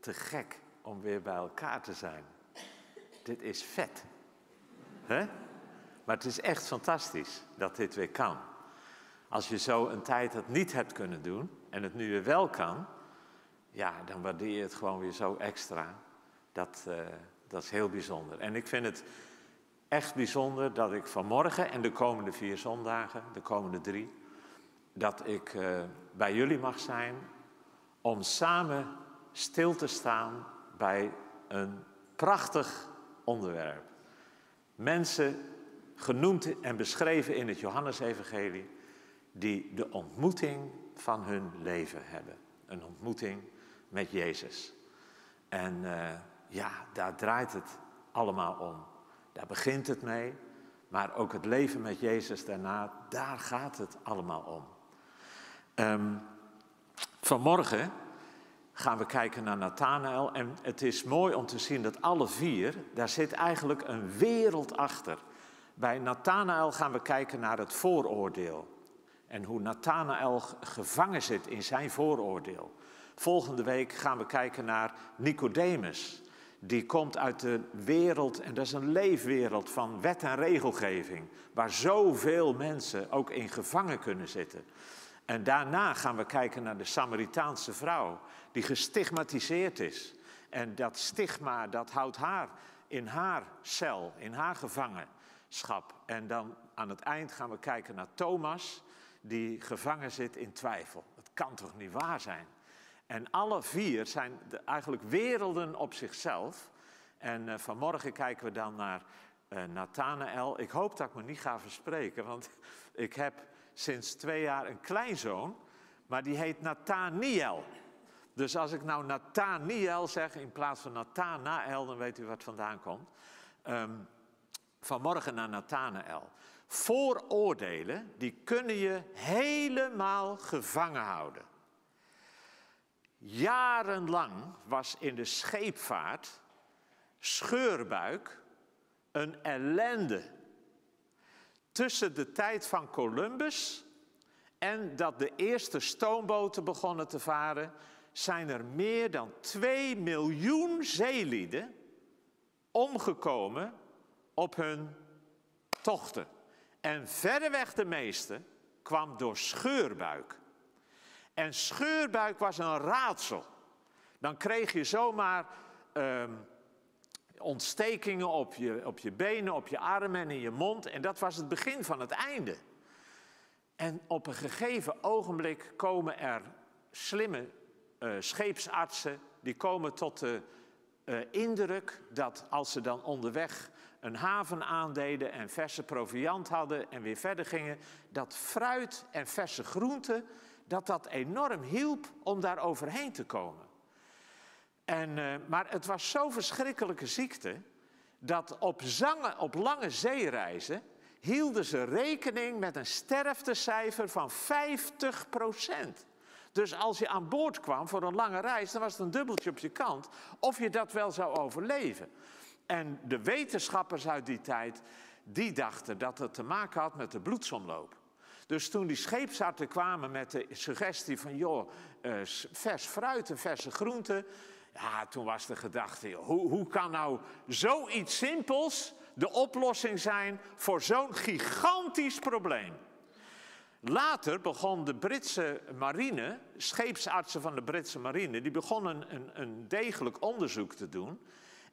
te gek om weer bij elkaar te zijn. Dit is vet. hè? Maar het is echt fantastisch dat dit weer kan. Als je zo een tijd het niet hebt kunnen doen en het nu weer wel kan, ja, dan waardeer je het gewoon weer zo extra. Dat, eh, dat is heel bijzonder. En ik vind het echt bijzonder dat ik vanmorgen en de komende vier zondagen, de komende drie, dat ik eh, bij jullie mag zijn om samen stil te staan bij een prachtig onderwerp. Mensen genoemd en beschreven in het Johannesevangelie die de ontmoeting van hun leven hebben. Een ontmoeting met Jezus. En eh, ja, daar draait het allemaal om. Daar begint het mee. Maar ook het leven met Jezus daarna, daar gaat het allemaal om. Ehm, vanmorgen gaan we kijken naar Nathanael. En het is mooi om te zien dat alle vier, daar zit eigenlijk een wereld achter. Bij Nathanael gaan we kijken naar het vooroordeel. En hoe Nathanael gevangen zit in zijn vooroordeel. Volgende week gaan we kijken naar Nicodemus. Die komt uit de wereld, en dat is een leefwereld van wet en regelgeving. Waar zoveel mensen ook in gevangen kunnen zitten. En daarna gaan we kijken naar de Samaritaanse vrouw, die gestigmatiseerd is. En dat stigma, dat houdt haar in haar cel, in haar gevangenschap. En dan aan het eind gaan we kijken naar Thomas, die gevangen zit in twijfel. Het kan toch niet waar zijn? En alle vier zijn eigenlijk werelden op zichzelf. En uh, vanmorgen kijken we dan naar uh, Nathanael. Ik hoop dat ik me niet ga verspreken, want ik heb sinds twee jaar een kleinzoon, maar die heet Nathaniel. Dus als ik nou Nathaniel zeg in plaats van Nathanael, dan weet u wat vandaan komt. Um, vanmorgen naar Nathanael. Vooroordelen, die kunnen je helemaal gevangen houden. Jarenlang was in de scheepvaart scheurbuik een ellende tussen de tijd van Columbus en dat de eerste stoomboten begonnen te varen, zijn er meer dan 2 miljoen zeelieden omgekomen op hun tochten. En verreweg de meeste kwam door scheurbuik. En scheurbuik was een raadsel. Dan kreeg je zomaar um, ontstekingen op je, op je benen, op je armen en in je mond. En dat was het begin van het einde. En op een gegeven ogenblik komen er slimme uh, scheepsartsen, die komen tot de uh, indruk dat als ze dan onderweg een haven aandeden en verse proviand hadden en weer verder gingen, dat fruit en verse groenten, dat dat enorm hielp om daar overheen te komen. En, uh, maar het was zo'n verschrikkelijke ziekte dat op, zangen, op lange zeereizen hielden ze rekening met een sterftecijfer van 50% Dus als je aan boord kwam voor een lange reis, dan was het een dubbeltje op je kant of je dat wel zou overleven. En de wetenschappers uit die tijd, die dachten dat het te maken had met de bloedsomloop. Dus toen die scheepsarten kwamen met de suggestie van, joh, uh, vers fruit en verse groenten, ja, toen was de gedachte, hoe, hoe kan nou zoiets simpels de oplossing zijn voor zo'n gigantisch probleem? Later begon de Britse marine, scheepsartsen van de Britse marine, die begonnen een, een degelijk onderzoek te doen.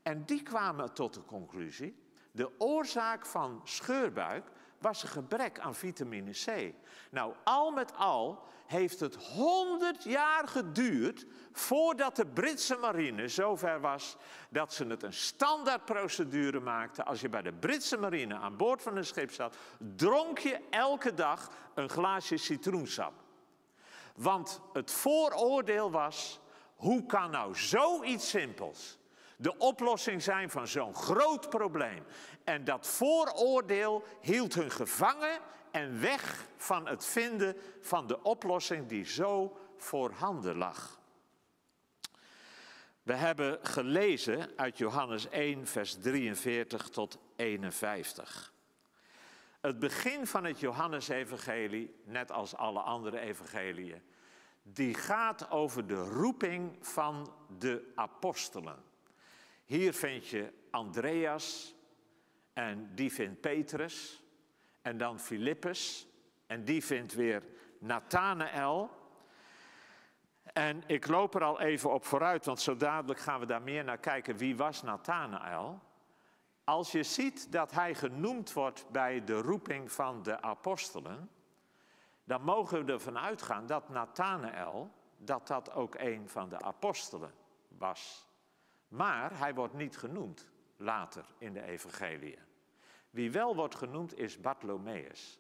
En die kwamen tot de conclusie, de oorzaak van scheurbuik was een gebrek aan vitamine C. Nou, al met al heeft het 100 jaar geduurd voordat de Britse marine zover was dat ze het een standaardprocedure maakten. Als je bij de Britse marine aan boord van een schip zat, dronk je elke dag een glaasje citroensap. Want het vooroordeel was, Hoe kan nou zoiets simpels de oplossing zijn van zo'n groot probleem? En dat vooroordeel hield hun gevangen en weg van het vinden van de oplossing die zo voorhanden lag. We hebben gelezen uit Johannes 1, vers 43 tot 51. Het begin van het Johannesevangelie, net als alle andere evangeliën, die gaat over de roeping van de apostelen. Hier vind je Andreas en die vindt Petrus en dan Filippus en die vindt weer Nathanael. En ik loop er al even op vooruit, want zo dadelijk gaan we daar meer naar kijken. Wie was Nathanael? Als je ziet dat hij genoemd wordt bij de roeping van de apostelen, dan mogen we ervan uitgaan dat Nathanael, dat dat ook een van de apostelen was. Maar hij wordt niet genoemd later in de evangelie. Wie wel wordt genoemd is Bartholomeus.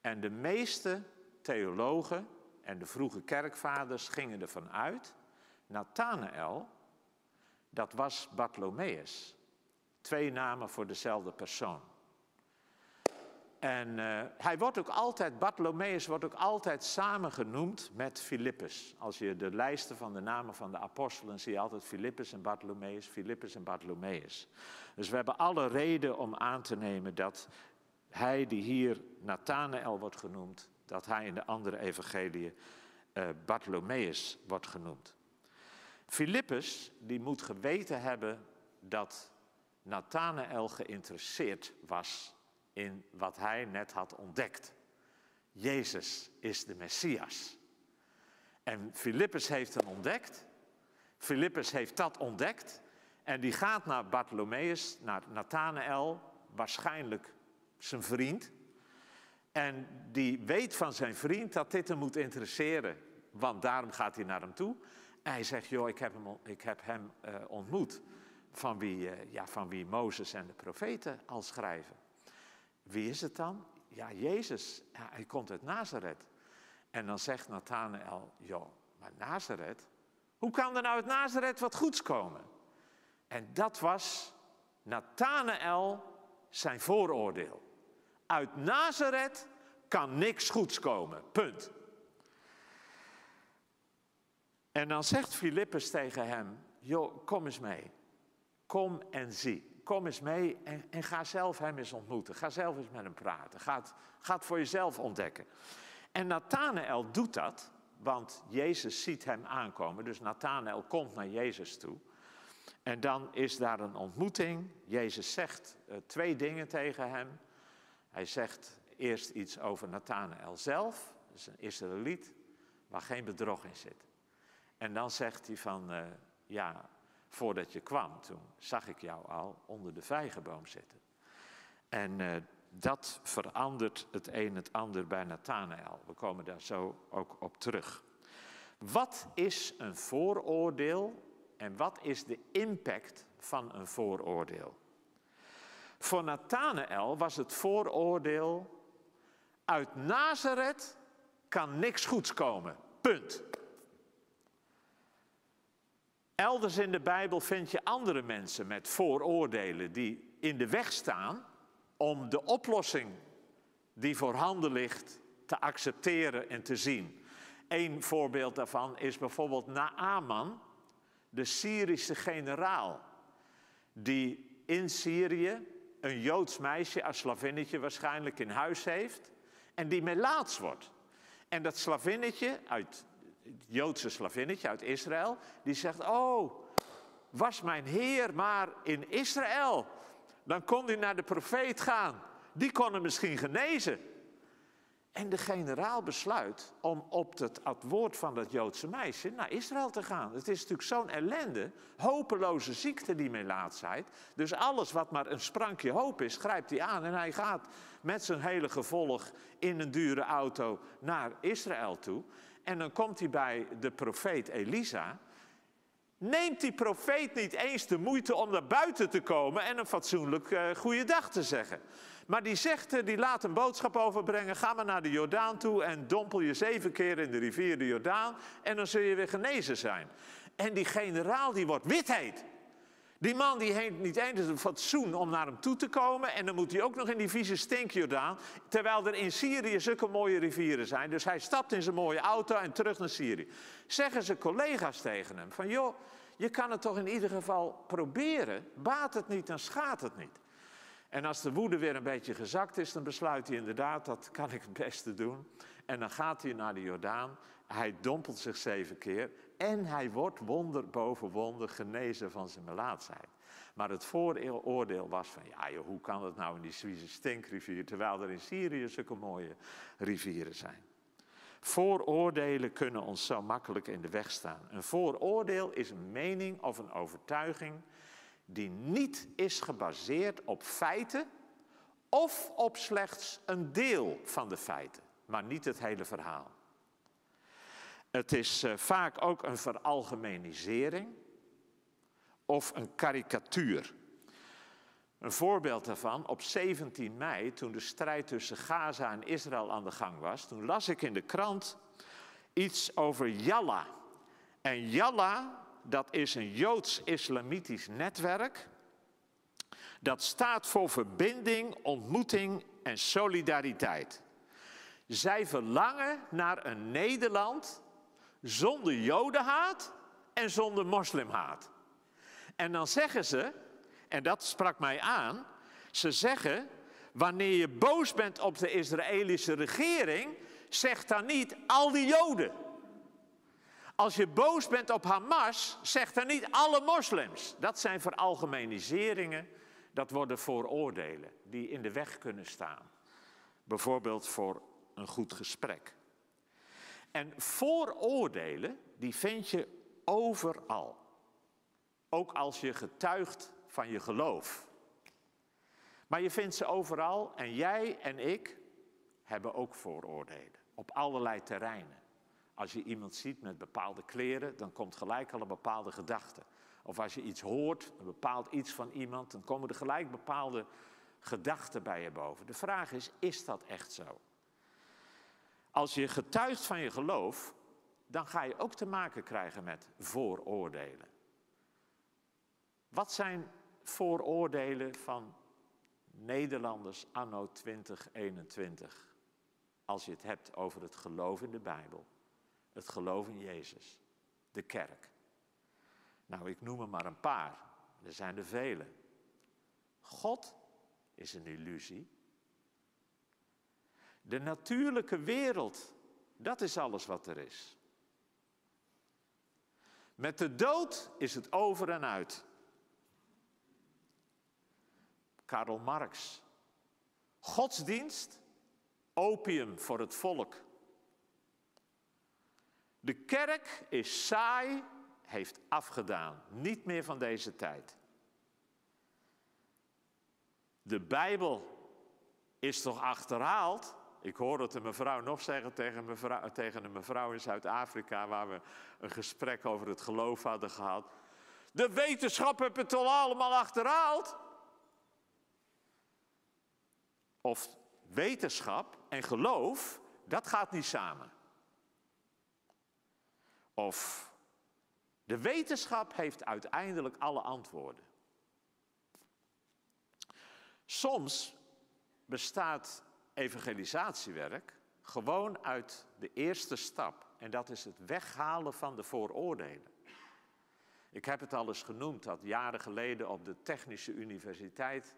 En de meeste theologen en de vroege kerkvaders gingen ervan uit, Nathanael, dat was Bartholomeus. Twee namen voor dezelfde persoon. En uh, hij wordt ook altijd, Bartholomeus wordt ook altijd samen genoemd met Filippus. Als je de lijsten van de namen van de apostelen zie je altijd Filippus en Bartholomeus, Filippus en Bartholomeus. Dus we hebben alle reden om aan te nemen dat hij die hier Nathanael wordt genoemd, dat hij in de andere evangeliën uh, Bartholomeus wordt genoemd. Filippus, die moet geweten hebben dat Nathanael geïnteresseerd was in wat hij net had ontdekt. Jezus is de Messias. En Filippus heeft hem ontdekt. Filippus heeft dat ontdekt. En die gaat naar Bartholomeus, naar Nathanael, waarschijnlijk zijn vriend. En die weet van zijn vriend dat dit hem moet interesseren. Want daarom gaat hij naar hem toe. En hij zegt, joh, ik heb hem, ik heb hem uh, ontmoet. Van wie, uh, ja, van wie Mozes en de profeten al schrijven. Wie is het dan? Ja, Jezus. Hij komt uit Nazareth. En dan zegt Nathanael, joh, maar Nazareth? Hoe kan er nou uit Nazareth wat goeds komen? En dat was Nathanael zijn vooroordeel. Uit Nazareth kan niks goeds komen. Punt. En dan zegt Filippus tegen hem: Joh, kom eens mee. Kom en zie kom eens mee en, ga zelf hem eens ontmoeten. Ga zelf eens met hem praten. Ga het, voor jezelf ontdekken. En Nathanael doet dat, want Jezus ziet hem aankomen. Dus Nathanael komt naar Jezus toe. En dan is daar een ontmoeting. Jezus zegt uh, twee dingen tegen hem. Hij zegt eerst iets over Nathanael zelf. Dat is een Israëliet waar geen bedrog in zit. En dan zegt hij van, uh, ja, voordat je kwam, toen zag ik jou al onder de vijgenboom zitten. En uh, dat verandert het een het ander bij Nathanael. We komen daar zo ook op terug. Wat is een vooroordeel en wat is de impact van een vooroordeel? Voor Nathanael was het vooroordeel: uit Nazareth kan niks goeds komen. Punt. Elders in de Bijbel vind je andere mensen met vooroordelen die in de weg staan om de oplossing die voorhanden ligt te accepteren en te zien. Een voorbeeld daarvan is bijvoorbeeld Naaman, de Syrische generaal, die in Syrië een Joods meisje als slavinnetje waarschijnlijk in huis heeft en die melaats wordt. En dat slavinnetje uit Joodse slavinnetje uit Israël, die zegt, oh, was mijn Heer maar in Israël, dan kon hij naar de profeet gaan. Die kon hem misschien genezen. En de generaal besluit om op het, woord van dat Joodse meisje naar Israël te gaan. Het is natuurlijk zo'n ellende, hopeloze ziekte, die melaatsheid. Dus alles wat maar een sprankje hoop is, grijpt hij aan. En hij gaat met zijn hele gevolg in een dure auto naar Israël toe. En dan komt hij bij de profeet Elisa. neemt die profeet niet eens de moeite om naar buiten te komen en een fatsoenlijk uh, goede dag te zeggen. Maar die zegt, eh, die laat een boodschap overbrengen, ga maar naar de Jordaan toe en dompel je zeven keer in de rivier de Jordaan en dan zul je weer genezen zijn. En die generaal die wordt witheid. Die man die heeft niet eens een fatsoen om naar hem toe te komen. En dan moet hij ook nog in die vieze stinkjordaan. Terwijl er in Syrië zulke mooie rivieren zijn. Dus hij stapt in zijn mooie auto en terug naar Syrië. Zeggen zijn collega's tegen hem van joh, je kan het toch in ieder geval proberen. Baat het niet, dan schaadt het niet. En als de woede weer een beetje gezakt is, dan besluit hij inderdaad, dat kan ik het beste doen. En dan gaat hij naar de Jordaan. Hij dompelt zich zeven keer en hij wordt wonder boven wonder genezen van zijn melaatsheid. Maar het vooroordeel was van, ja hoe kan het nou in die Zwitserse stinkrivier, terwijl er in Syrië zulke mooie rivieren zijn. Vooroordelen kunnen ons zo makkelijk in de weg staan. Een vooroordeel is een mening of een overtuiging die niet is gebaseerd op feiten of op slechts een deel van de feiten, maar niet het hele verhaal. Het is uh, vaak ook een veralgemenisering of een karikatuur. Een voorbeeld daarvan, op 17 mei, toen de strijd tussen Gaza en Israël aan de gang was, toen las ik in de krant iets over Yalla. En Yalla, dat is een Joods-Islamitisch netwerk. Dat staat voor verbinding, ontmoeting en solidariteit. Zij verlangen naar een Nederland zonder jodenhaat en zonder moslimhaat. En dan zeggen ze, en dat sprak mij aan, ze zeggen, wanneer je boos bent op de Israëlische regering, zeg dan niet al die joden. Als je boos bent op Hamas, zeg dan niet alle moslims. Dat zijn veralgemeniseringen, dat worden vooroordelen die in de weg kunnen staan. Bijvoorbeeld voor een goed gesprek. En vooroordelen, die vind je overal. Ook als je getuigt van je geloof. Maar je vindt ze overal en jij en ik hebben ook vooroordelen. Op allerlei terreinen. Als je iemand ziet met bepaalde kleren, dan komt gelijk al een bepaalde gedachte. Of als je iets hoort, een bepaald iets van iemand, dan komen er gelijk bepaalde gedachten bij je boven. De vraag is, is dat echt zo? Als je getuigt van je geloof, dan ga je ook te maken krijgen met vooroordelen. Wat zijn vooroordelen van Nederlanders anno 2021? Als je het hebt over het geloof in de Bijbel, het geloof in Jezus, de kerk. Nou, ik noem er maar een paar. Er zijn er vele. God is een illusie. De natuurlijke wereld, dat is alles wat er is. Met de dood is het over en uit. Karl Marx. Godsdienst, opium voor het volk. De kerk is saai, heeft afgedaan, niet meer van deze tijd. De Bijbel is toch achterhaald? Ik hoorde het een mevrouw nog zeggen tegen, mevrouw, tegen een mevrouw in Zuid-Afrika, waar we een gesprek over het geloof hadden gehad. De wetenschap heeft het al allemaal achterhaald. Of wetenschap en geloof, dat gaat niet samen. Of de wetenschap heeft uiteindelijk alle antwoorden. Soms bestaat evangelisatiewerk gewoon uit de eerste stap. En dat is het weghalen van de vooroordelen. Ik heb het al eens genoemd dat jaren geleden op de Technische Universiteit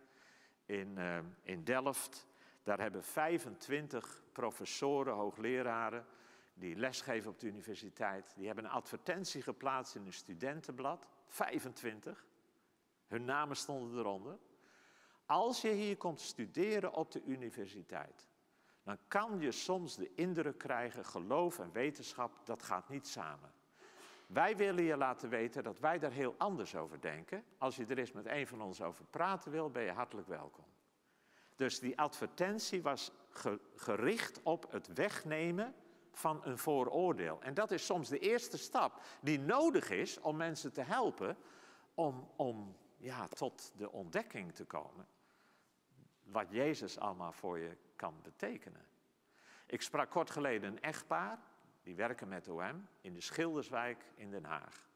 in, uh, in Delft. Daar hebben 25 professoren, hoogleraren, die lesgeven op de universiteit, die hebben een advertentie geplaatst in een studentenblad. 25. Hun namen stonden eronder. Als je hier komt studeren op de universiteit, dan kan je soms de indruk krijgen, geloof en wetenschap, dat gaat niet samen. Wij willen je laten weten dat wij daar heel anders over denken. Als je er eens met een van ons over praten wil, ben je hartelijk welkom. Dus die advertentie was gericht op het wegnemen van een vooroordeel. En dat is soms de eerste stap die nodig is om mensen te helpen om, om ja, tot de ontdekking te komen. Wat Jezus allemaal voor je kan betekenen. Ik sprak kort geleden een echtpaar, die werken met OM in de Schilderswijk in Den Haag.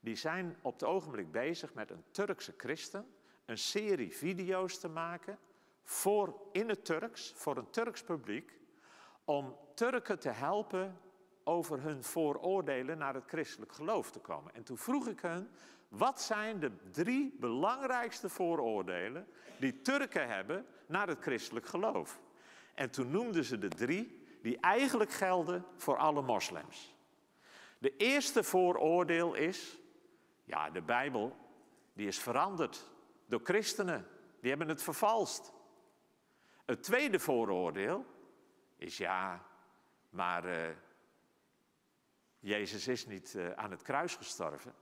Die zijn op het ogenblik bezig met een Turkse christen een serie video's te maken voor, in het Turks, voor een Turks publiek, om Turken te helpen over hun vooroordelen naar het christelijk geloof te komen. En toen vroeg ik hen, wat zijn de drie belangrijkste vooroordelen die Turken hebben naar het christelijk geloof? En toen noemden ze de drie die eigenlijk gelden voor alle moslims. De eerste vooroordeel is, ja, de Bijbel, die is veranderd door christenen. Die hebben het vervalst. Het tweede vooroordeel is, ja, maar uh, Jezus is niet uh, aan het kruis gestorven.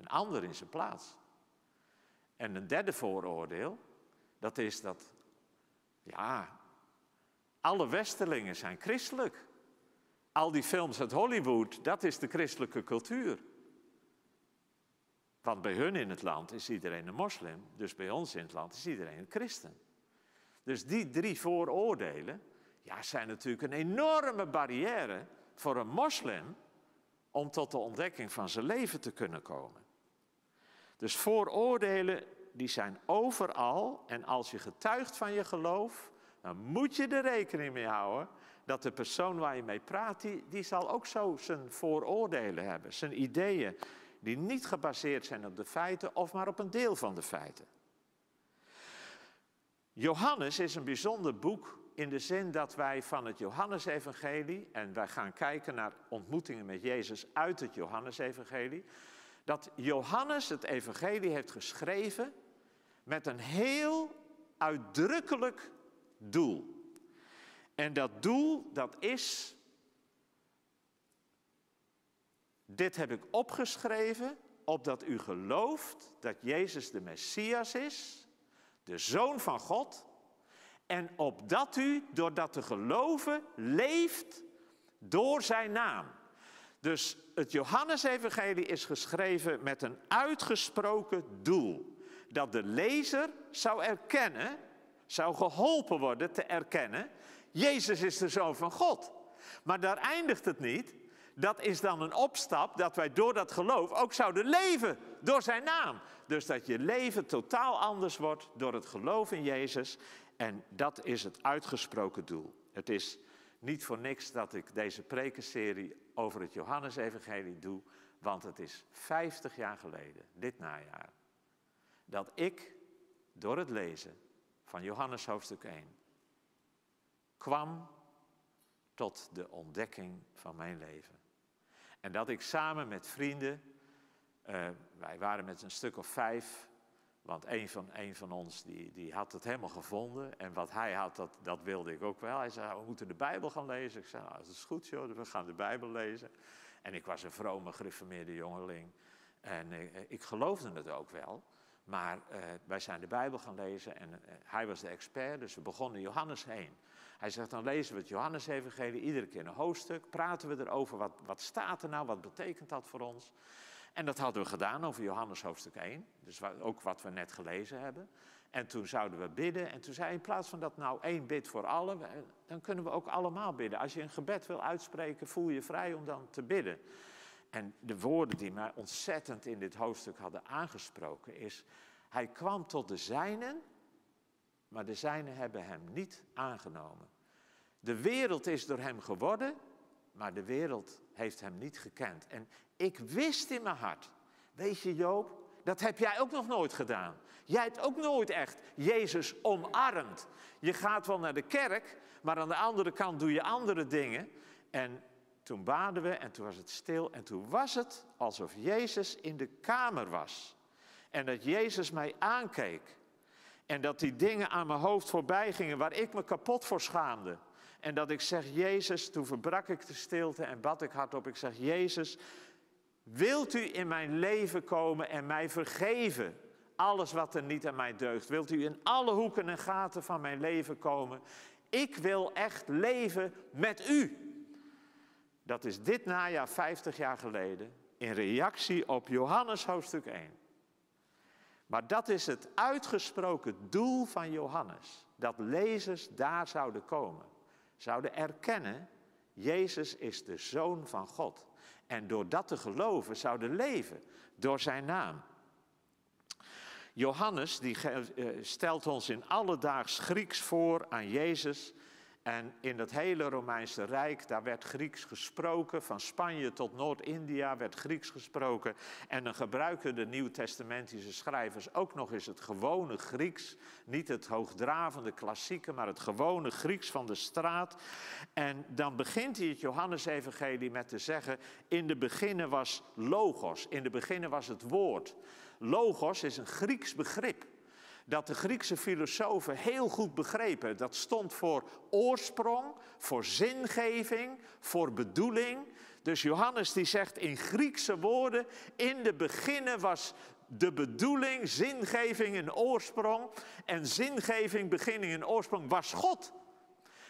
Een ander in zijn plaats. En een derde vooroordeel, dat is dat, ja, alle Westerlingen zijn christelijk. Al die films uit Hollywood, dat is de christelijke cultuur. Want bij hun in het land is iedereen een moslim, dus bij ons in het land is iedereen een christen. Dus die drie vooroordelen ja, zijn natuurlijk een enorme barrière voor een moslim om tot de ontdekking van zijn leven te kunnen komen. Dus vooroordelen die zijn overal en als je getuigt van je geloof, dan moet je er rekening mee houden dat de persoon waar je mee praat, die, die zal ook zo zijn vooroordelen hebben, zijn ideeën, die niet gebaseerd zijn op de feiten of maar op een deel van de feiten. Johannes is een bijzonder boek in de zin dat wij van het Johannesevangelie, en wij gaan kijken naar ontmoetingen met Jezus uit het Johannesevangelie, dat Johannes het evangelie heeft geschreven met een heel uitdrukkelijk doel. En dat doel, dat is, dit heb ik opgeschreven, opdat u gelooft dat Jezus de Messias is, de Zoon van God, en opdat u, doordat te geloven, leeft door zijn naam. Dus het Johannesevangelie is geschreven met een uitgesproken doel. Dat de lezer zou erkennen, zou geholpen worden te erkennen, Jezus is de Zoon van God. Maar daar eindigt het niet. Dat is dan een opstap dat wij door dat geloof ook zouden leven door zijn naam. Dus dat je leven totaal anders wordt door het geloof in Jezus. En dat is het uitgesproken doel. Het is niet voor niks dat ik deze prekenserie over het Johannesevangelie doe, want het is 50 jaar geleden, dit najaar, dat ik door het lezen van Johannes hoofdstuk 1 kwam tot de ontdekking van mijn leven. En dat ik samen met vrienden, uh, wij waren met een stuk of vijf, want een van, een van ons die, die had het helemaal gevonden. En wat hij had, dat, dat wilde ik ook wel. Hij zei, we moeten de Bijbel gaan lezen. Ik zei, nou, dat is goed joh, we gaan de Bijbel lezen. En ik was een vrome, gereformeerde jongeling. En ik, eh, ik geloofde het ook wel. Maar uh, wij zijn de Bijbel gaan lezen en uh, hij was de expert, dus we begonnen Johannes heen. Hij zegt, dan lezen we het Johannes-evangelie, iedere keer een hoofdstuk, praten we erover, wat, wat staat er nou, wat betekent dat voor ons? En dat hadden we gedaan over Johannes hoofdstuk 1, dus ook wat we net gelezen hebben. En toen zouden we bidden en toen zei hij, in plaats van dat nou één bid voor allen, dan kunnen we ook allemaal bidden. Als je een gebed wil uitspreken, voel je vrij om dan te bidden. En de woorden die mij ontzettend in dit hoofdstuk hadden aangesproken is, hij kwam tot de zijnen, maar de zijnen hebben hem niet aangenomen. De wereld is door hem geworden, maar de wereld heeft hem niet gekend. En ik wist in mijn hart, weet je Joop, dat heb jij ook nog nooit gedaan. Jij hebt ook nooit echt Jezus omarmd. Je gaat wel naar de kerk, maar aan de andere kant doe je andere dingen. En toen baden we en toen was het stil en toen was het alsof Jezus in de kamer was. En dat Jezus mij aankeek. En dat die dingen aan mijn hoofd voorbij gingen waar ik me kapot voor schaamde. En dat ik zeg, Jezus, toen verbrak ik de stilte en bad ik hardop. Ik zeg, Jezus, wilt u in mijn leven komen en mij vergeven? Alles wat er niet aan mij deugt. Wilt u in alle hoeken en gaten van mijn leven komen? Ik wil echt leven met u. Dat is dit najaar 50 jaar geleden in reactie op Johannes hoofdstuk 1. Maar dat is het uitgesproken doel van Johannes. Dat lezers daar zouden komen. Zouden erkennen, Jezus is de Zoon van God. En door dat te geloven zouden leven door zijn naam. Johannes die eh, stelt ons in alledaags Grieks voor aan Jezus en in het hele Romeinse Rijk, daar werd Grieks gesproken. Van Spanje tot Noord-India werd Grieks gesproken. En dan gebruiken de Nieuwtestamentische schrijvers ook nog eens het gewone Grieks. Niet het hoogdravende klassieke, maar het gewone Grieks van de straat. En dan begint hij het Johannesevangelie met te zeggen... in de beginnen was logos, in de beginnen was het woord. Logos is een Grieks begrip dat de Griekse filosofen heel goed begrepen. Dat stond voor oorsprong, voor zingeving, voor bedoeling. Dus Johannes die zegt in Griekse woorden, in de beginnen was de bedoeling, zingeving en oorsprong. En zingeving, beginning en oorsprong was God.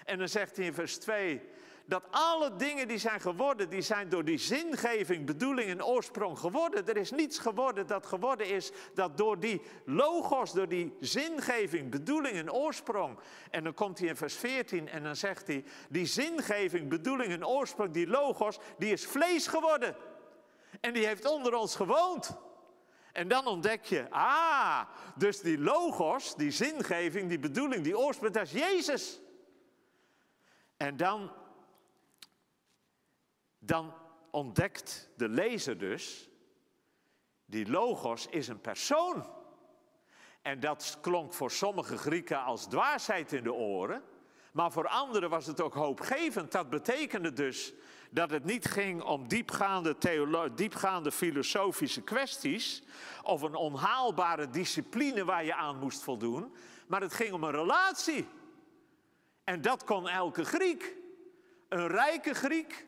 En dan zegt hij in vers 2, dat alle dingen die zijn geworden, die zijn door die zingeving, bedoeling en oorsprong geworden. Er is niets geworden dat geworden is dat door die logos, door die zingeving, bedoeling en oorsprong. En dan komt hij in vers 14 en dan zegt hij, die zingeving, bedoeling en oorsprong, die logos, die is vlees geworden. En die heeft onder ons gewoond. En dan ontdek je, ah, dus die logos, die zingeving, die bedoeling, die oorsprong, dat is Jezus. En dan dan ontdekt de lezer dus, die logos is een persoon. En dat klonk voor sommige Grieken als dwaasheid in de oren, maar voor anderen was het ook hoopgevend. Dat betekende dus dat het niet ging om diepgaande, diepgaande filosofische kwesties of een onhaalbare discipline waar je aan moest voldoen, maar het ging om een relatie. En dat kon elke Griek. Een rijke Griek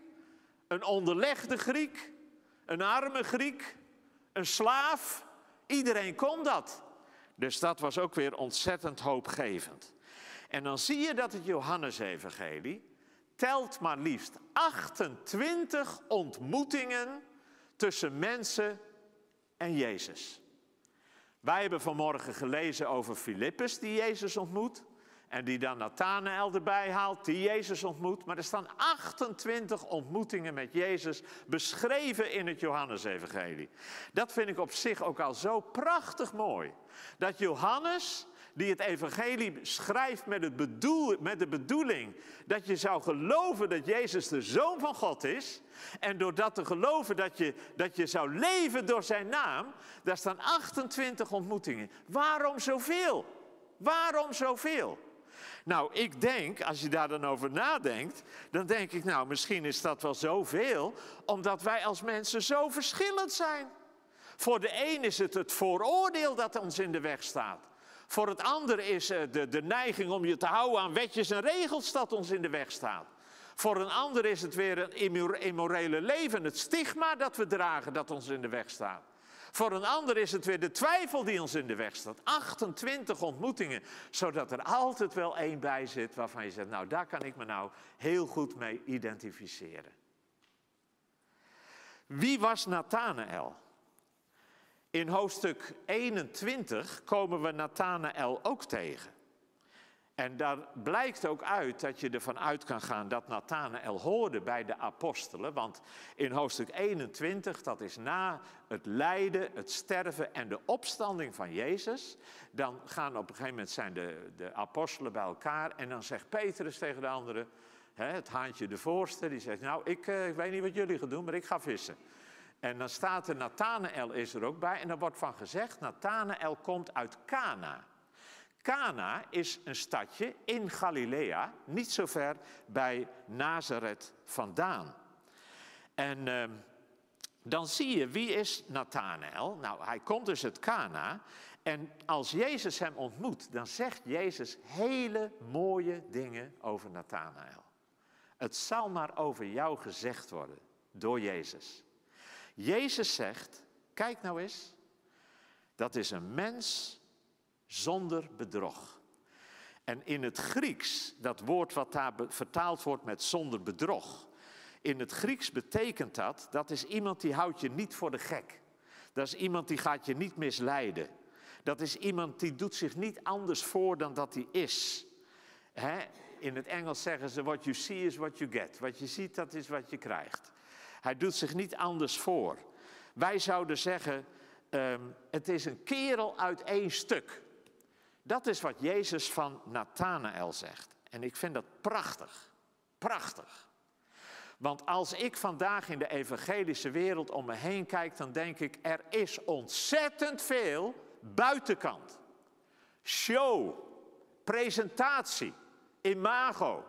een onderlegde Griek, een arme Griek, een slaaf. Iedereen kon dat. Dus dat was ook weer ontzettend hoopgevend. En dan zie je dat het Johannesevangelie telt maar liefst 28 ontmoetingen tussen mensen en Jezus. Wij hebben vanmorgen gelezen over Filippus die Jezus ontmoet. En die dan Nathanael erbij haalt, die Jezus ontmoet. Maar er staan 28 ontmoetingen met Jezus beschreven in het Johannesevangelie. Dat vind ik op zich ook al zo prachtig mooi. Dat Johannes, die het evangelie schrijft met, het bedoel, met de bedoeling dat je zou geloven dat Jezus de Zoon van God is. En door dat te geloven dat je, dat je zou leven door zijn naam, daar staan 28 ontmoetingen. Waarom zoveel? Waarom zoveel? Nou, ik denk, als je daar dan over nadenkt, dan denk ik, nou, misschien is dat wel zoveel, omdat wij als mensen zo verschillend zijn. Voor de een is het het vooroordeel dat ons in de weg staat. Voor het ander is de, de neiging om je te houden aan wetjes en regels dat ons in de weg staat. Voor een ander is het weer een immorele leven, het stigma dat we dragen dat ons in de weg staat. Voor een ander is het weer de twijfel die ons in de weg staat. 28 ontmoetingen, zodat er altijd wel één bij zit waarvan je zegt, nou daar kan ik me nou heel goed mee identificeren. Wie was Nathanael? In hoofdstuk 21 komen we Nathanael ook tegen. En daar blijkt ook uit dat je ervan uit kan gaan dat Nathanael hoorde bij de apostelen. Want in hoofdstuk 21, dat is na het lijden, het sterven en de opstanding van Jezus. Dan gaan op een gegeven moment zijn de, de apostelen bij elkaar. En dan zegt Petrus tegen de anderen, hè, het haantje de voorste, die zegt, nou ik, uh, ik weet niet wat jullie gaan doen, maar ik ga vissen. En dan staat er, Nathanael is er ook bij. En er wordt van gezegd, Nathanael komt uit Cana. Cana is een stadje in Galilea, niet zo ver bij Nazareth vandaan. En uh, dan zie je, wie is Nathanael? Nou, hij komt dus uit Cana. En als Jezus hem ontmoet, dan zegt Jezus hele mooie dingen over Nathanael. Het zal maar over jou gezegd worden door Jezus. Jezus zegt, kijk nou eens, dat is een mens zonder bedrog. En in het Grieks, dat woord wat daar vertaald wordt met zonder bedrog, In het Grieks betekent dat, dat is iemand die houdt je niet voor de gek. Dat is iemand die gaat je niet misleiden. Dat is iemand die doet zich niet anders voor dan dat hij is. In het Engels zeggen ze, what you see is what you get. Wat je ziet, dat is wat je krijgt. Hij doet zich niet anders voor. Wij zouden zeggen, ehm, het is een kerel uit één stuk. Dat is wat Jezus van Nathanael zegt. En ik vind dat prachtig. Prachtig. Want als ik vandaag in de evangelische wereld om me heen kijk, dan denk ik, er is ontzettend veel buitenkant. Show, presentatie, imago.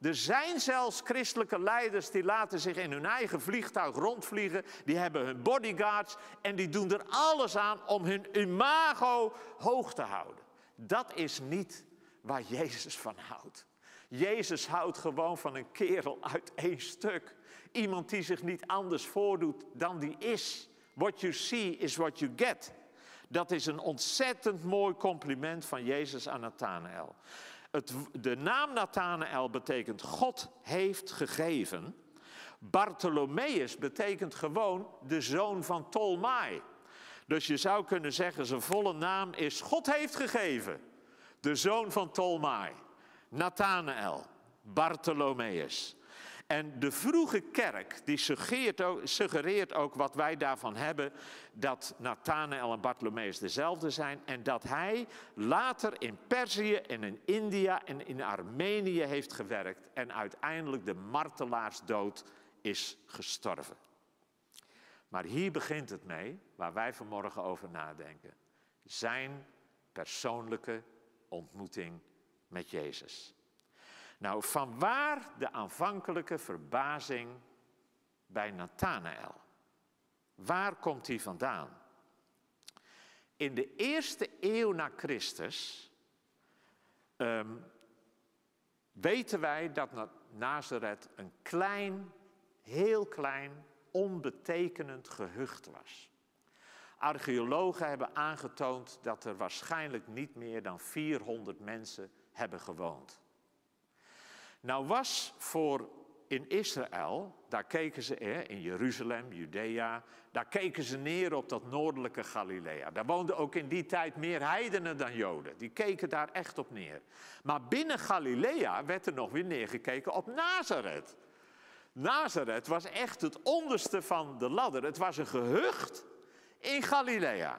Er zijn zelfs christelijke leiders die laten zich in hun eigen vliegtuig rondvliegen. Die hebben hun bodyguards en die doen er alles aan om hun imago hoog te houden. Dat is niet waar Jezus van houdt. Jezus houdt gewoon van een kerel uit één stuk. Iemand die zich niet anders voordoet dan die is. What you see is what you get. Dat is een ontzettend mooi compliment van Jezus aan Nathanael. Het, de naam Nathanael betekent God heeft gegeven. Bartholomeus betekent gewoon de zoon van Tolmai. Dus je zou kunnen zeggen, zijn volle naam is God heeft gegeven. De zoon van Tolmai. Nathanael, Bartholomeus. En de vroege kerk die suggereert ook, suggereert ook, wat wij daarvan hebben, dat Nathanael en Bartholomeus dezelfde zijn en dat hij later in Perzië en in India en in Armenië heeft gewerkt en uiteindelijk de martelaarsdood is gestorven. Maar hier begint het mee, waar wij vanmorgen over nadenken. Zijn persoonlijke ontmoeting met Jezus. Nou, vanwaar de aanvankelijke verbazing bij Nathanael? Waar komt die vandaan? In de eerste eeuw na Christus ehm, weten wij dat Nazareth een klein, heel klein, onbetekenend gehucht was. Archeologen hebben aangetoond dat er waarschijnlijk niet meer dan 400 mensen hebben gewoond. Nou was voor in Israël, daar keken ze, in Jeruzalem, Judea, daar keken ze neer op dat noordelijke Galilea. Daar woonden ook in die tijd meer heidenen dan Joden. Die keken daar echt op neer. Maar binnen Galilea werd er nog weer neergekeken op Nazareth. Nazareth was echt het onderste van de ladder. Het was een gehucht in Galilea.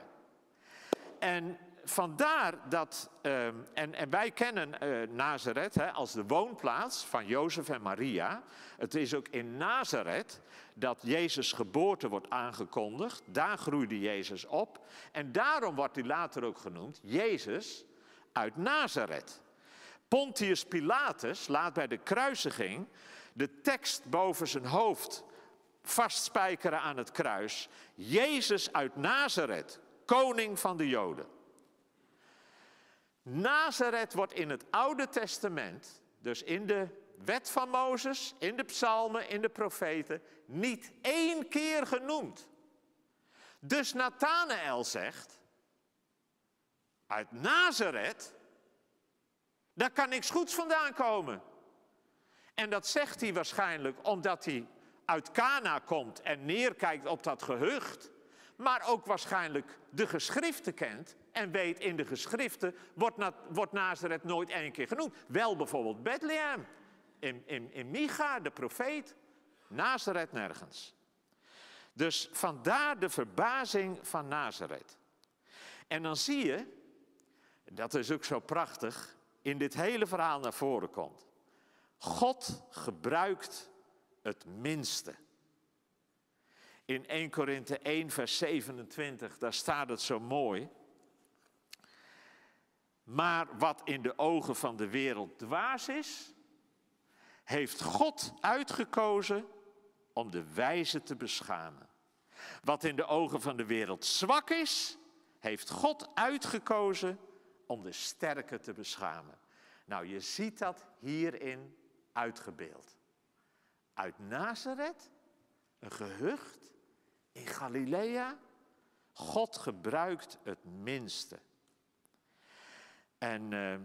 En vandaar dat, ehm, en, en, wij kennen uh, Nazareth hè, als de woonplaats van Jozef en Maria. Het is ook in Nazareth dat Jezus' geboorte wordt aangekondigd. Daar groeide Jezus op. En daarom wordt hij later ook genoemd Jezus uit Nazareth. Pontius Pilatus laat bij de kruisiging de tekst boven zijn hoofd vastspijkeren aan het kruis. Jezus uit Nazareth, koning van de Joden. Nazareth wordt in het Oude Testament, dus in de wet van Mozes, in de psalmen, in de profeten, niet één keer genoemd. Dus Nathanael zegt, uit Nazareth, daar kan niks goeds vandaan komen. En dat zegt hij waarschijnlijk omdat hij uit Cana komt en neerkijkt op dat gehucht, maar ook waarschijnlijk de geschriften kent en weet in de geschriften wordt, Na wordt Nazareth nooit één keer genoemd. Wel bijvoorbeeld Bethlehem, in, in, in Micha, de profeet. Nazareth nergens. Dus vandaar de verbazing van Nazareth. En dan zie je, dat is ook zo prachtig, in dit hele verhaal naar voren komt. God gebruikt het minste. In 1 Korinthe 1, vers 27, daar staat het zo mooi. Maar wat in de ogen van de wereld dwaas is, heeft God uitgekozen om de wijze te beschamen. Wat in de ogen van de wereld zwak is, heeft God uitgekozen om de sterke te beschamen. Nou, je ziet dat hierin uitgebeeld. Uit Nazareth, een gehucht in Galilea. God gebruikt het minste. En uh,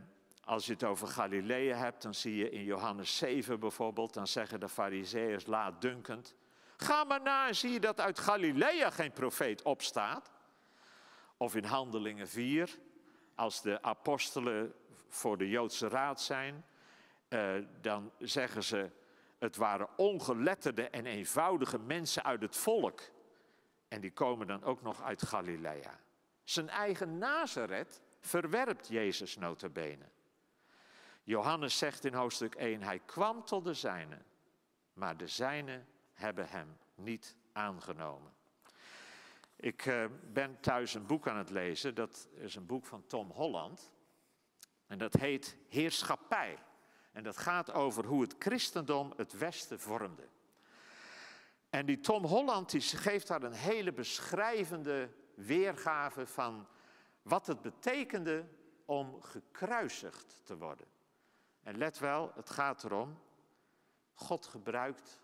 als je het over Galilea hebt, dan zie je in Johannes 7 bijvoorbeeld, dan zeggen de fariseeërs laatdunkend, ga maar na en zie je dat uit Galilea geen profeet opstaat. Of in Handelingen 4, als de apostelen voor de Joodse raad zijn, eh, dan zeggen ze, het waren ongeletterde en eenvoudige mensen uit het volk. En die komen dan ook nog uit Galilea. Zijn eigen Nazareth verwerpt Jezus notabene. Johannes zegt in hoofdstuk 1, hij kwam tot de zijnen, maar de zijnen hebben hem niet aangenomen. Ik uh, ben thuis een boek aan het lezen, dat is een boek van Tom Holland. En dat heet Heerschappij. En dat gaat over hoe het christendom het Westen vormde. En die Tom Holland die geeft daar een hele beschrijvende weergave van wat het betekende om gekruisigd te worden. En let wel, het gaat erom, God gebruikt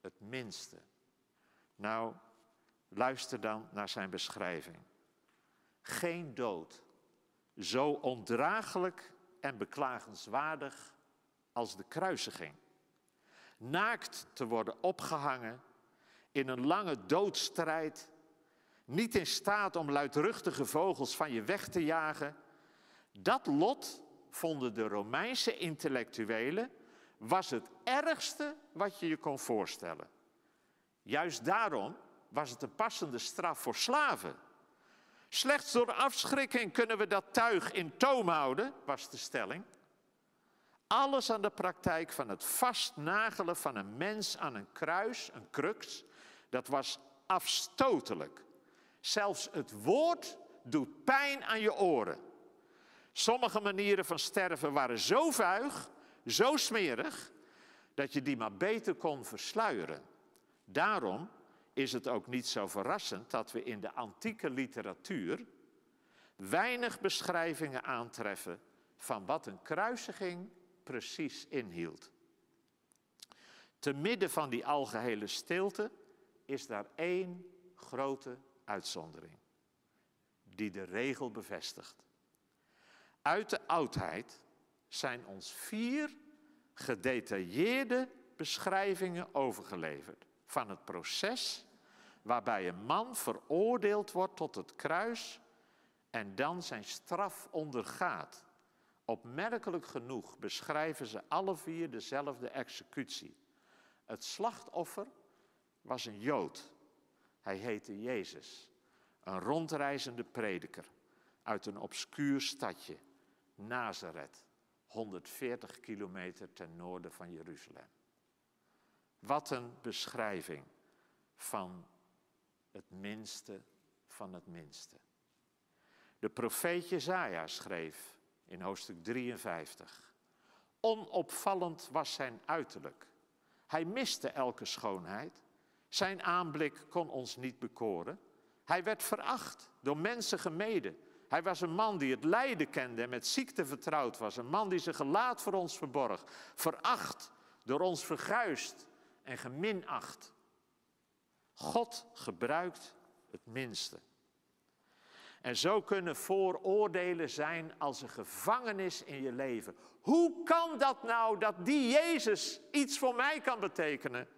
het minste. Nou, luister dan naar zijn beschrijving. Geen dood, zo ondraaglijk en beklagenswaardig als de kruisiging. Naakt te worden opgehangen in een lange doodstrijd, niet in staat om luidruchtige vogels van je weg te jagen, dat lot vonden de Romeinse intellectuelen was het ergste wat je je kon voorstellen. Juist daarom was het een passende straf voor slaven. Slechts door afschrikking kunnen we dat tuig in toom houden, was de stelling. Alles aan de praktijk van het vastnagelen van een mens aan een kruis, een crux, dat was afstotelijk. Zelfs het woord doet pijn aan je oren. Sommige manieren van sterven waren zo vuig, zo smerig, dat je die maar beter kon versluieren. Daarom is het ook niet zo verrassend dat we in de antieke literatuur weinig beschrijvingen aantreffen van wat een kruisiging precies inhield. Te midden van die algehele stilte is daar één grote uitzondering, die de regel bevestigt. Uit de oudheid zijn ons vier gedetailleerde beschrijvingen overgeleverd van het proces waarbij een man veroordeeld wordt tot het kruis en dan zijn straf ondergaat. Opmerkelijk genoeg beschrijven ze alle vier dezelfde executie. Het slachtoffer was een Jood. Hij heette Jezus, een rondreizende prediker uit een obscuur stadje Nazareth, 140 kilometer ten noorden van Jeruzalem. Wat een beschrijving van het minste van het minste. De profeet Jezaja schreef in hoofdstuk 53. Onopvallend was zijn uiterlijk. Hij miste elke schoonheid. Zijn aanblik kon ons niet bekoren. Hij werd veracht, door mensen gemeden. Hij was een man die het lijden kende en met ziekte vertrouwd was. Een man die zijn gelaat voor ons verborg. Veracht, door ons verguist en geminacht. God gebruikt het minste. En zo kunnen vooroordelen zijn als een gevangenis in je leven. Hoe kan dat nou dat die Jezus iets voor mij kan betekenen?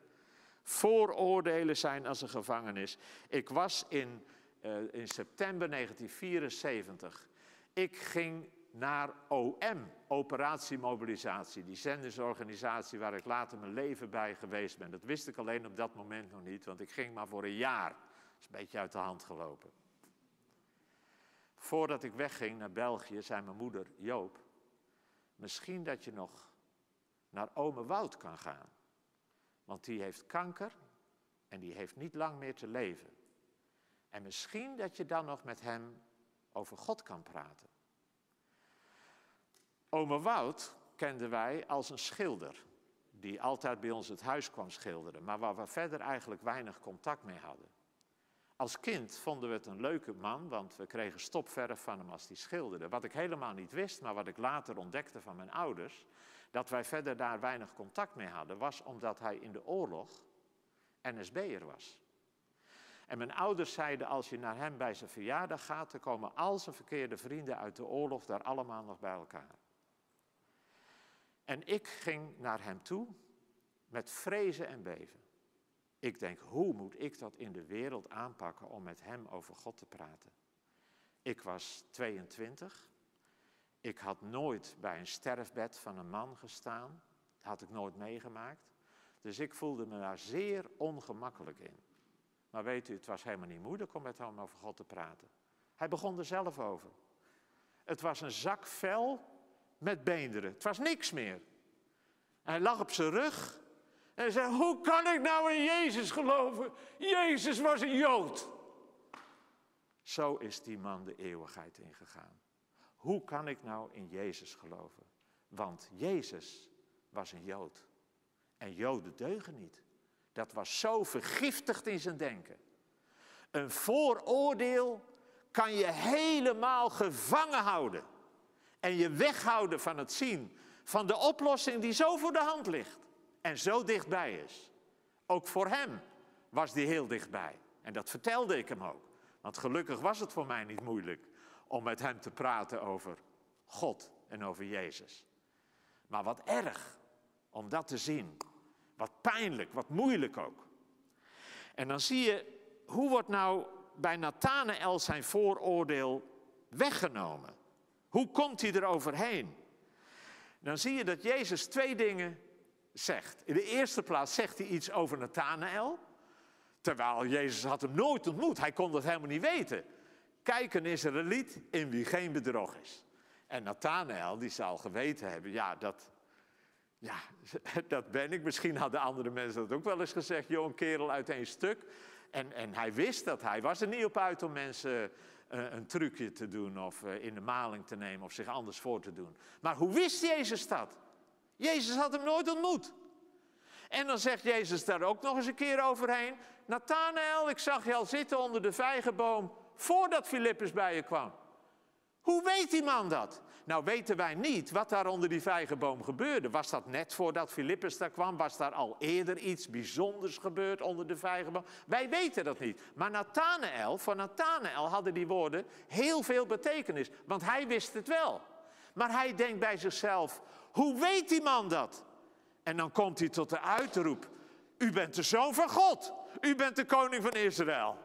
Vooroordelen zijn als een gevangenis. Ik was in uh, in september 1974. Ik ging naar OM, Operatie Mobilisatie, die zendersorganisatie waar ik later mijn leven bij geweest ben. Dat wist ik alleen op dat moment nog niet, want ik ging maar voor een jaar. Dat is een beetje uit de hand gelopen. Voordat ik wegging naar België, zei mijn moeder, Joop, misschien dat je nog naar ome Wout kan gaan. Want die heeft kanker en die heeft niet lang meer te leven. En misschien dat je dan nog met hem over God kan praten. Ome Wout kenden wij als een schilder, die altijd bij ons het huis kwam schilderen, maar waar we verder eigenlijk weinig contact mee hadden. Als kind vonden we het een leuke man, want we kregen stopverf van hem als hij schilderde. Wat ik helemaal niet wist, maar wat ik later ontdekte van mijn ouders, dat wij verder daar weinig contact mee hadden, was omdat hij in de oorlog NSB'er was. En mijn ouders zeiden, als je naar hem bij zijn verjaardag gaat, dan komen al zijn verkeerde vrienden uit de oorlog daar allemaal nog bij elkaar. En ik ging naar hem toe met vrezen en beven. Ik denk, hoe moet ik dat in de wereld aanpakken om met hem over God te praten? Ik was 22. Ik had nooit bij een sterfbed van een man gestaan. Dat had ik nooit meegemaakt. Dus ik voelde me daar zeer ongemakkelijk in. Maar weet u, het was helemaal niet moeilijk om met hem over God te praten. Hij begon er zelf over. Het was een zak vel met beenderen. Het was niks meer. hij lag op zijn rug en zei: Hoe kan ik nou in Jezus geloven? Jezus was een Jood. Zo is die man de eeuwigheid ingegaan. Hoe kan ik nou in Jezus geloven? Want Jezus was een Jood. En Joden deugen niet. Dat was zo vergiftigd in zijn denken. Een vooroordeel kan je helemaal gevangen houden. En je weghouden van het zien van de oplossing die zo voor de hand ligt. En zo dichtbij is. Ook voor hem was die heel dichtbij. En dat vertelde ik hem ook. Want gelukkig was het voor mij niet moeilijk om met hem te praten over God en over Jezus. Maar wat erg om dat te zien. Wat pijnlijk, wat moeilijk ook. En dan zie je, hoe wordt nou bij Nathanael zijn vooroordeel weggenomen? Hoe komt hij er overheen? Dan zie je dat Jezus twee dingen zegt. In de eerste plaats zegt hij iets over Nathanael. Terwijl Jezus had hem nooit ontmoet. Hij kon dat helemaal niet weten. Kijk, een Israëliet in wie geen bedrog is. En Nathanael, die zal geweten hebben, ja, dat, ja, dat ben ik. Misschien hadden andere mensen dat ook wel eens gezegd. Joh, een kerel uit één stuk. En, en hij wist dat. Hij was er niet op uit om mensen uh, een trucje te doen of uh, in de maling te nemen of zich anders voor te doen. Maar hoe wist Jezus dat? Jezus had hem nooit ontmoet. En dan zegt Jezus daar ook nog eens een keer overheen. Nathanael, ik zag je al zitten onder de vijgenboom voordat Filippus bij je kwam. Hoe weet die man dat? Nou weten wij niet wat daar onder die vijgenboom gebeurde. Was dat net voordat Filippus daar kwam? Was daar al eerder iets bijzonders gebeurd onder de vijgenboom? Wij weten dat niet. Maar Nathanael, voor Nathanael hadden die woorden heel veel betekenis. Want hij wist het wel. Maar hij denkt bij zichzelf, hoe weet die man dat? En dan komt hij tot de uitroep, u bent de zoon van God. U bent de koning van Israël.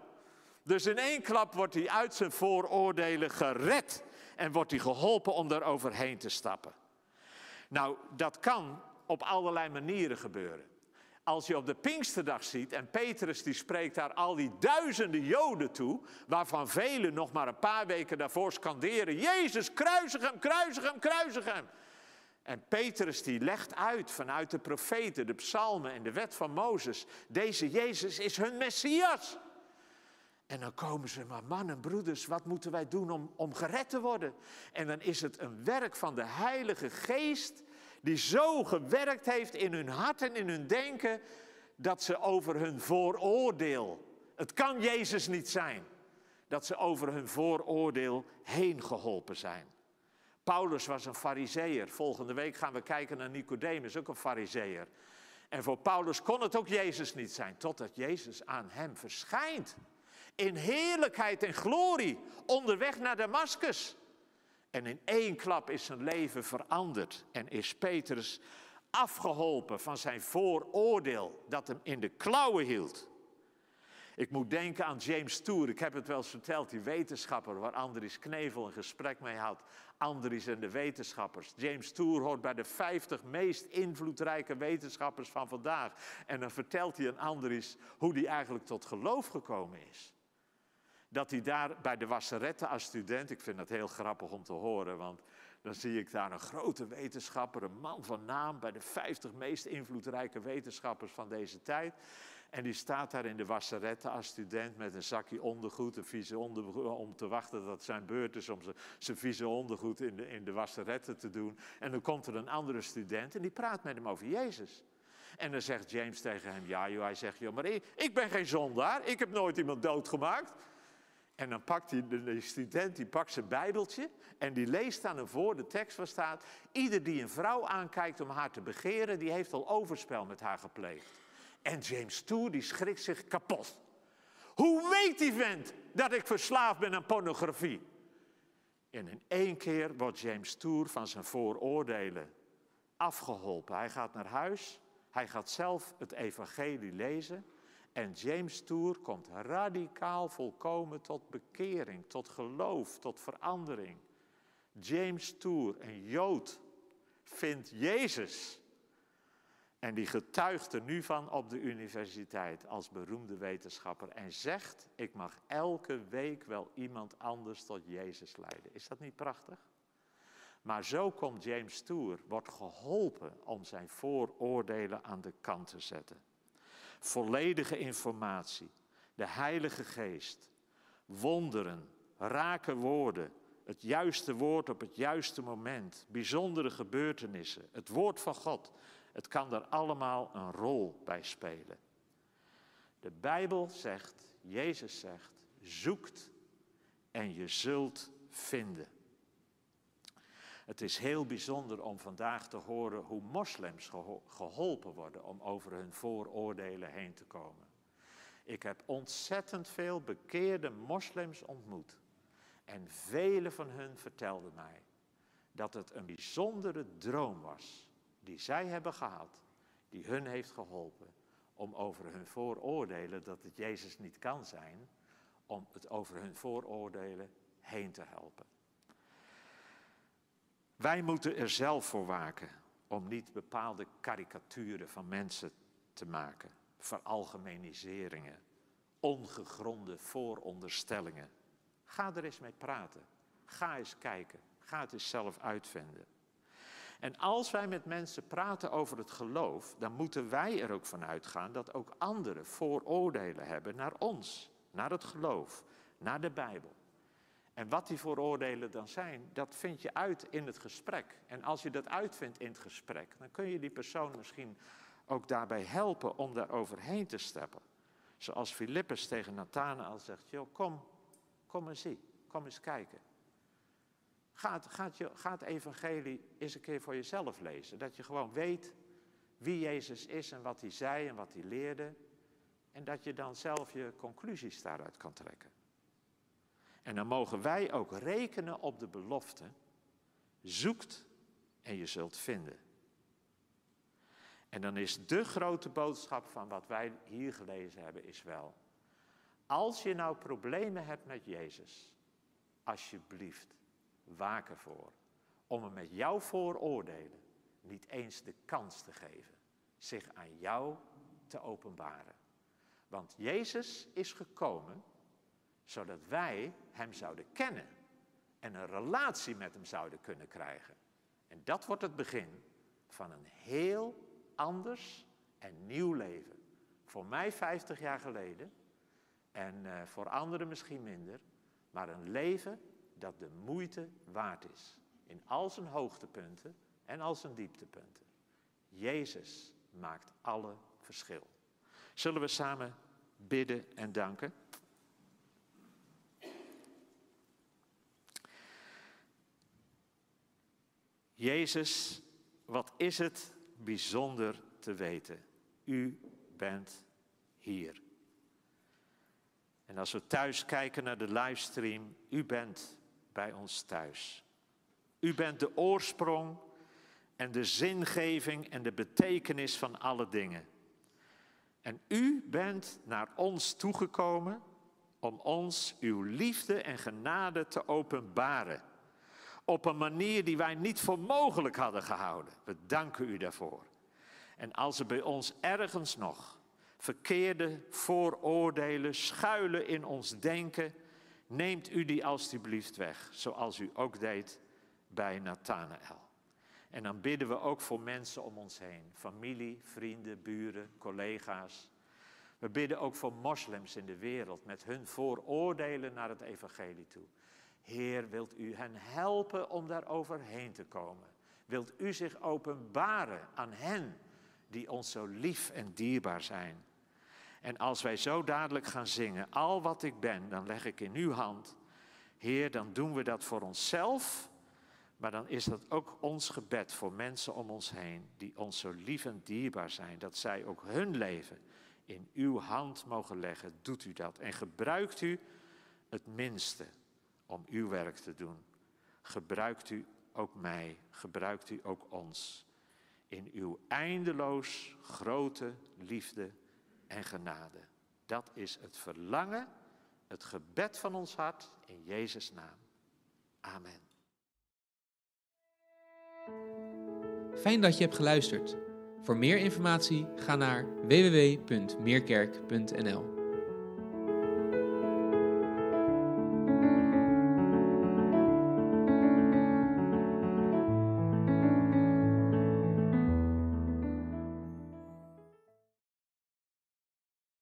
Dus in één klap wordt hij uit zijn vooroordelen gered en wordt hij geholpen om daar overheen te stappen. Nou, dat kan op allerlei manieren gebeuren. Als je op de Pinksterdag ziet en Petrus die spreekt daar al die duizenden Joden toe, waarvan velen nog maar een paar weken daarvoor scanderen: Jezus, kruisig hem, kruisig hem, kruisig hem. En Petrus die legt uit vanuit de profeten, de psalmen en de wet van Mozes: deze Jezus is hun Messias. En dan komen ze, maar mannen, broeders, wat moeten wij doen om, om gered te worden? En dan is het een werk van de Heilige Geest, die zo gewerkt heeft in hun hart en in hun denken, dat ze over hun vooroordeel, het kan Jezus niet zijn, dat ze over hun vooroordeel heen geholpen zijn. Paulus was een fariseer. Volgende week gaan we kijken naar Nicodemus, ook een fariseer. En voor Paulus kon het ook Jezus niet zijn, totdat Jezus aan hem verschijnt in heerlijkheid en glorie onderweg naar Damascus. En in één klap is zijn leven veranderd en is Petrus afgeholpen van zijn vooroordeel dat hem in de klauwen hield. Ik moet denken aan James Tour. Ik heb het wel eens verteld, die wetenschapper waar Andries Knevel een gesprek mee had. Andries en de wetenschappers. James Tour hoort bij de 50 meest invloedrijke wetenschappers van vandaag. En dan vertelt hij aan Andries hoe hij eigenlijk tot geloof gekomen is dat hij daar bij de wasseretten als student, ik vind dat heel grappig om te horen, want dan zie ik daar een grote wetenschapper, een man van naam, bij de 50 meest invloedrijke wetenschappers van deze tijd. En die staat daar in de wasseretten als student met een zakje ondergoed, een vieze ondergoed, om te wachten dat zijn beurt is om zijn vieze ondergoed in de, in de te doen. En dan komt er een andere student en die praat met hem over Jezus. En dan zegt James tegen hem, ja joh, hij zegt, maar ik, ben geen zondaar, ik heb nooit iemand doodgemaakt. En dan pakt hij, de student die pakt zijn bijbeltje en die leest aan hem voor de tekst waar staat... Ieder die een vrouw aankijkt om haar te begeren, die heeft al overspel met haar gepleegd. En James Tour die schrikt zich kapot. Hoe weet die vent dat ik verslaafd ben aan pornografie? En in één keer wordt James Tour van zijn vooroordelen afgeholpen. Hij gaat naar huis, hij gaat zelf het evangelie lezen en James Tour komt radicaal volkomen tot bekering, tot geloof, tot verandering. James Tour, een Jood, vindt Jezus. En die getuigt er nu van op de universiteit als beroemde wetenschapper en zegt, ik mag elke week wel iemand anders tot Jezus leiden. Is dat niet prachtig? Maar zo komt James Tour, wordt geholpen om zijn vooroordelen aan de kant te zetten. Volledige informatie, de Heilige Geest, wonderen, rake woorden, het juiste woord op het juiste moment, bijzondere gebeurtenissen, het woord van God. Het kan er allemaal een rol bij spelen. De Bijbel zegt, Jezus zegt, zoekt en je zult vinden. Het is heel bijzonder om vandaag te horen hoe moslims geholpen worden om over hun vooroordelen heen te komen. Ik heb ontzettend veel bekeerde moslims ontmoet. En vele van hun vertelden mij dat het een bijzondere droom was die zij hebben gehad, die hun heeft geholpen om over hun vooroordelen dat het Jezus niet kan zijn, om het over hun vooroordelen heen te helpen. Wij moeten er zelf voor waken om niet bepaalde karikaturen van mensen te maken, veralgemeniseringen, ongegronde vooronderstellingen. Ga er eens mee praten. Ga eens kijken. Ga het eens zelf uitvinden. En als wij met mensen praten over het geloof, dan moeten wij er ook van uitgaan dat ook anderen vooroordelen hebben naar ons, naar het geloof, naar de Bijbel. En wat die vooroordelen dan zijn, dat vind je uit in het gesprek. En als je dat uitvindt in het gesprek, dan kun je die persoon misschien ook daarbij helpen om daar overheen te stappen. Zoals Filippus tegen Nathanael zegt, joh, kom, kom eens zien, kom eens kijken. Ga het, je, ga het evangelie eens een keer voor jezelf lezen. Dat je gewoon weet wie Jezus is en wat hij zei en wat hij leerde. En dat je dan zelf je conclusies daaruit kan trekken. En dan mogen wij ook rekenen op de belofte. Zoekt en je zult vinden. En dan is de grote boodschap van wat wij hier gelezen hebben, is wel. Als je nou problemen hebt met Jezus, alsjeblieft, waak ervoor om hem met jouw vooroordelen niet eens de kans te geven zich aan jou te openbaren. Want Jezus is gekomen zodat wij Hem zouden kennen en een relatie met Hem zouden kunnen krijgen. En dat wordt het begin van een heel anders en nieuw leven. Voor mij 50 jaar geleden en uh, voor anderen misschien minder, maar een leven dat de moeite waard is. In al zijn hoogtepunten en al zijn dieptepunten. Jezus maakt alle verschil. Zullen we samen bidden en danken? Jezus, wat is het bijzonder te weten? U bent hier. En als we thuis kijken naar de livestream, u bent bij ons thuis. U bent de oorsprong en de zingeving en de betekenis van alle dingen. En u bent naar ons toegekomen om ons uw liefde en genade te openbaren op een manier die wij niet voor mogelijk hadden gehouden. We danken u daarvoor. En als er bij ons ergens nog verkeerde vooroordelen schuilen in ons denken, neemt u die alstublieft weg, zoals u ook deed bij Nathanael. En dan bidden we ook voor mensen om ons heen, familie, vrienden, buren, collega's. We bidden ook voor moslims in de wereld met hun vooroordelen naar het evangelie toe. Heer, wilt u hen helpen om daar overheen te komen? Wilt u zich openbaren aan hen die ons zo lief en dierbaar zijn? En als wij zo dadelijk gaan zingen, al wat ik ben, dan leg ik in uw hand. Heer, dan doen we dat voor onszelf, maar dan is dat ook ons gebed voor mensen om ons heen, die ons zo lief en dierbaar zijn, dat zij ook hun leven in uw hand mogen leggen. Doet u dat en gebruikt u het minste om uw werk te doen. Gebruikt u ook mij, gebruikt u ook ons. in uw eindeloos grote liefde en genade. Dat is het verlangen, het gebed van ons hart in Jezus' naam. Amen. Fijn dat je hebt geluisterd. Voor meer informatie ga naar www.meerkerk.nl.